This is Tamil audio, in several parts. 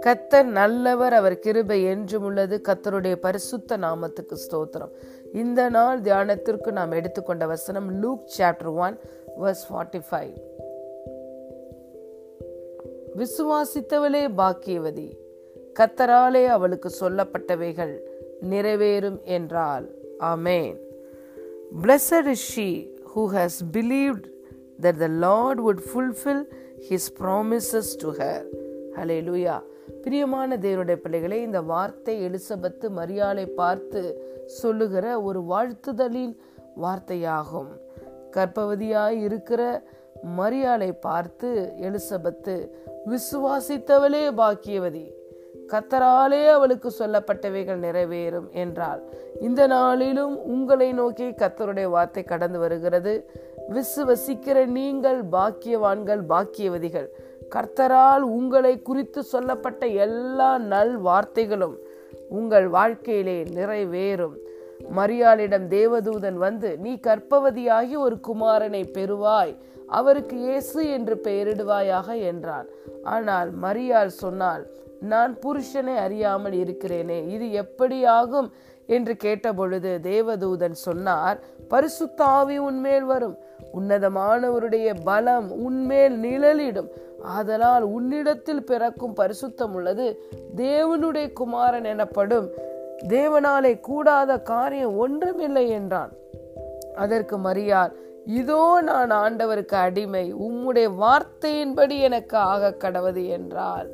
கத்தர் நல்லவர் அவர் கிருபை என்றும் உள்ளது. கத்தருடைய பரிசுத்த நாமத்துக்கு ஸ்தோத்திரம். இந்த நாள் தியானத்திற்கு நாம் எடுத்துக்கொண்ட வசனம் Luke chapter one verse forty five. விசுவாசித்தவளே பாக்கியவதி கத்தராலே அவளுக்கு சொல்லப்பட்டவைகள் நிறைவேறும் என்றால் ஆமேன். Blessed is she who has that the Lord would fulfill his promises to her. Hallelujah. பிரியமான தேவனுடைய பிள்ளைகளே இந்த வார்த்தை எலிசபெத்து மரியாளை பார்த்து சொல்லுகிற ஒரு வாழ்த்துதலின் வார்த்தையாகும் கர்ப்பவதியாய் இருக்கிற மரியாளை பார்த்து எலிசபெத்து விசுவாசித்தவளே பாக்கியவதி கத்தராலே அவளுக்கு சொல்லப்பட்டவைகள் நிறைவேறும் என்றால் இந்த நாளிலும் உங்களை நோக்கி கத்தருடைய வார்த்தை கடந்து வருகிறது விசுவசிக்கிற நீங்கள் பாக்கியவான்கள் பாக்கியவதிகள். கர்த்தரால் உங்களை குறித்து சொல்லப்பட்ட எல்லா நல் வார்த்தைகளும் உங்கள் வாழ்க்கையிலே நிறைவேறும். மரியாளிடம் தேவதூதன் வந்து நீ கற்பவதியாகி ஒரு குமாரனை பெறுவாய். அவருக்கு இயேசு என்று பெயரிடுவாயாக என்றான். ஆனால் மரியாள் சொன்னால் நான் புருஷனை அறியாமல் இருக்கிறேனே இது எப்படியாகும்? என்று கேட்டபொழுது தேவதூதன் சொன்னார் பரிசுத்தாவி உன்மேல் வரும். உன்னதமானவருடைய பலம் உன்மேல் நிழலிடும். ஆதலால் உன்னிடத்தில் பிறக்கும் பரிசுத்தம் உள்ளது. தேவனுடைய குமாரன் எனப்படும். தேவனாலே கூடாத காரியம் ஒன்றுமில்லை என்றான். அதற்கு மரியார் இதோ நான் ஆண்டவருக்கு அடிமை. உம்முடைய வார்த்தையின்படி எனக்கு ஆக கடவது என்றால்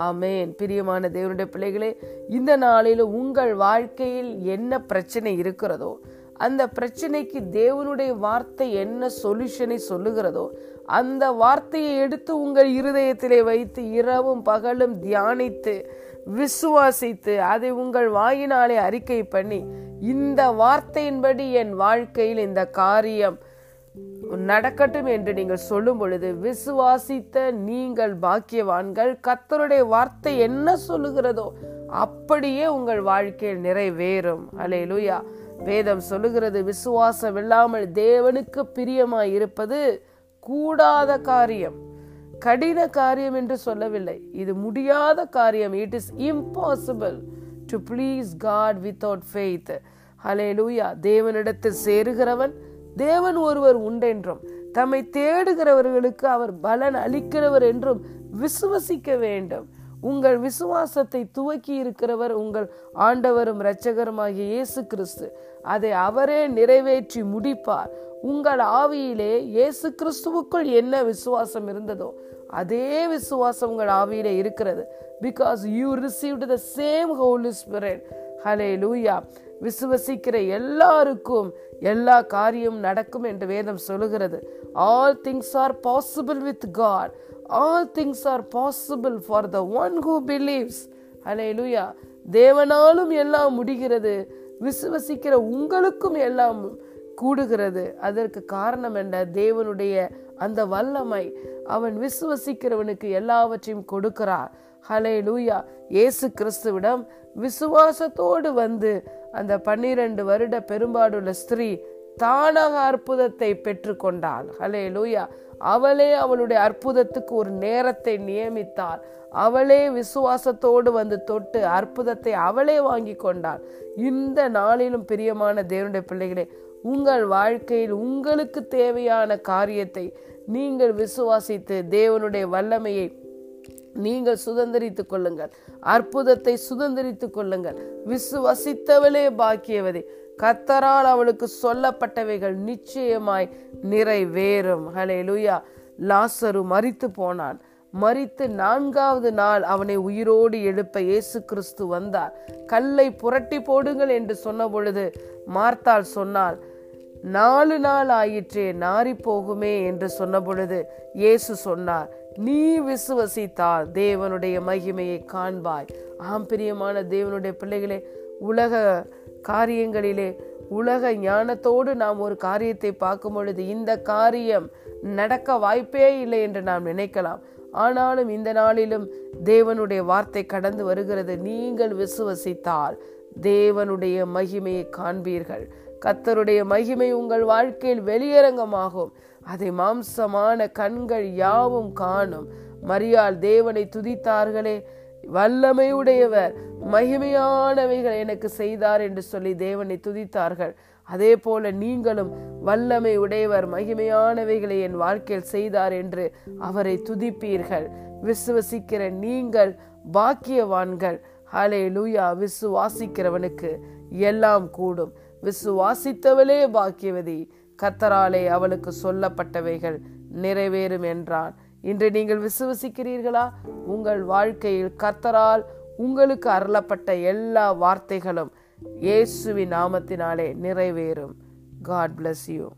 ஆமேன். பிரியமான தேவனுடைய பிள்ளைகளே இந்த நாளில் உங்கள் வாழ்க்கையில் என்ன பிரச்சனை இருக்கிறதோ அந்த பிரச்சனைக்கு தேவனுடைய வார்த்தை என்ன சொல்யூஷனை சொல்லுகிறதோ அந்த வார்த்தையை எடுத்து உங்கள் இருதயத்திலே வைத்து இரவும் பகலும் தியானித்து விசுவாசித்து அதை உங்கள் வாயினாலே அறிக்கை பண்ணி இந்த வார்த்தையின்படி என் வாழ்க்கையில் இந்த காரியம் நடக்கட்டும் என்று நீங்கள் சொல்லும் பொழுது விசுவாசித்த நீங்கள் பாக்கியவான்கள் கத்தருடைய வார்த்தை என்ன சொல்லுகிறதோ அப்படியே உங்கள் வாழ்க்கையில் நிறைவேறும். அலே லூயா வேதம் சொல்லுகிறது விசுவாசம் இல்லாமல் தேவனுக்கு பிரியமாய் இருப்பது கூடாத காரியம். கடின காரியம் என்று சொல்லவில்லை. இது முடியாத காரியம். It is impossible to please God without faith hallelujah தேவனிடத்தில் சேருகிறவன் தேவன் ஒருவர் உண்டென்றும் தம்மை தேடுகிறவர்களுக்கு அவர் பலன் அளிக்கிறவர் என்றும் விசுவசிக்க வேண்டும். உங்கள் விசுவாசத்தை துவக்கி இருக்கிறவர் உங்கள் ஆண்டவரும் இரட்சகருமாகிய இயேசு கிறிஸ்து. அதை அவரே நிறைவேற்றி முடிப்பார். உங்கள் ஆவியிலே இயேசு கிறிஸ்துவுக்குள் என்ன விசுவாசம் இருந்ததோ அதே விசுவாசம் உங்கள் ஆவியிலே இருக்கிறது. Because you received the same Holy Spirit hallelujah விசுவசிக்கிற எல்லாருக்கும் எல்லா காரியம் நடக்கும் என்று வேதம் சொல்லுகிறது. All things are possible with God all things are possible for the one who believes hallelujah தேவனாலும் எல்லாம் முடிகிறது. விசுவசிக்கிற உங்களுக்கும் எல்லாம் கூடுகிறது. அதற்கு காரணம் என்ன? தேவனுடைய அந்த வல்லமை. அவன் விசுவசிக்கிறவனுக்கு எல்லாவற்றையும் கொடுக்கிறார். ஹலே லூயா இயேசு கிறிஸ்துவிடம் விசுவாசத்தோடு வந்து அந்த பன்னிரண்டு வருட பெரும்பாடுள்ள ஸ்திரீ தானாக அற்புதத்தை பெற்றுக்கொண்டாள் ஹலே லூயா அவளே அவளுடைய அற்புதத்துக்கு ஒரு நேரத்தை நியமித்தாள். அவளே விசுவாசத்தோடு வந்து தொட்டு அற்புதத்தை அவளே வாங்கி கொண்டாள். இந்த நாளிலும் பிரியமான தேவனுடைய பிள்ளைகளே உங்கள் வாழ்க்கையில் உங்களுக்கு தேவையான காரியத்தை நீங்கள் விசுவாசித்து தேவனுடைய வல்லமையை நீங்கள் சுதந்திரித்துக் கொள்ளுங்கள். அற்புதத்தை சுதந்திரித்துக் கொள்ளுங்கள். விசுவசித்தவளே பாக்கியவதே. கத்தரால் அவளுக்கு சொல்லப்பட்டவைகள் நிச்சயமாய் நிறைவேறும். ஹலே லுயா லாசரு மறித்து போனான். மறித்து நான்காவது நாள் அவனை உயிரோடு எழுப்ப இயேசு கிறிஸ்து வந்தார். கல்லை புரட்டி போடுங்கள் என்று சொன்ன பொழுது மார்த்தாள் சொன்னால் நாலு நாள் ஆயிற்றே நாரி போகுமே என்று சொன்ன பொழுது இயேசு சொன்னார் நீ விசுவசித்தால் தேவனுடைய மகிமையை காண்பாய். ஆம் பிரியமான தேவனுடைய பிள்ளைகளே உலக காரியங்களிலே உலக ஞானத்தோடு நாம் ஒரு காரியத்தை பார்க்கும் பொழுது இந்த காரியம் நடக்க வாய்ப்பே இல்லை என்று நாம் நினைக்கலாம். ஆனாலும் இந்த நாளிலும் தேவனுடைய வார்த்தை கடந்து வருகிறது. நீங்கள் விசுவசித்தால் தேவனுடைய மகிமையை காண்பீர்கள். கத்தருடைய மகிமை உங்கள் வாழ்க்கையில் வெளியரங்கமாகும். அதை மாம்சமான கண்கள் யாவும் காணும். மரியாள் தேவனை துதித்தார்களே. வல்லமை உடையவர் மகிமையானவைகள் எனக்கு செய்தார் என்று சொல்லி தேவனை துதித்தார்கள். அதே போல நீங்களும் வல்லமை உடையவர் மகிமையானவைகளை என் வாழ்க்கையில் செய்தார் என்று அவரை துதிப்பீர்கள். விசுவசிக்கிற நீங்கள் பாக்கியவான்கள். ஹலே லூயா விசுவாசிக்கிறவனுக்கு எல்லாம் கூடும். விசுவாசித்தவளே பாக்கியவதி. கத்தராலே அவளுக்கு சொல்லப்பட்டவைகள் நிறைவேறும் என்றான். இன்று நீங்கள் விசுவசிக்கிறீர்களா? உங்கள் வாழ்க்கையில் கர்த்தரால் உங்களுக்கு அருளப்பட்ட எல்லா வார்த்தைகளும் இயேசுவின் நாமத்தினாலே நிறைவேறும். God bless you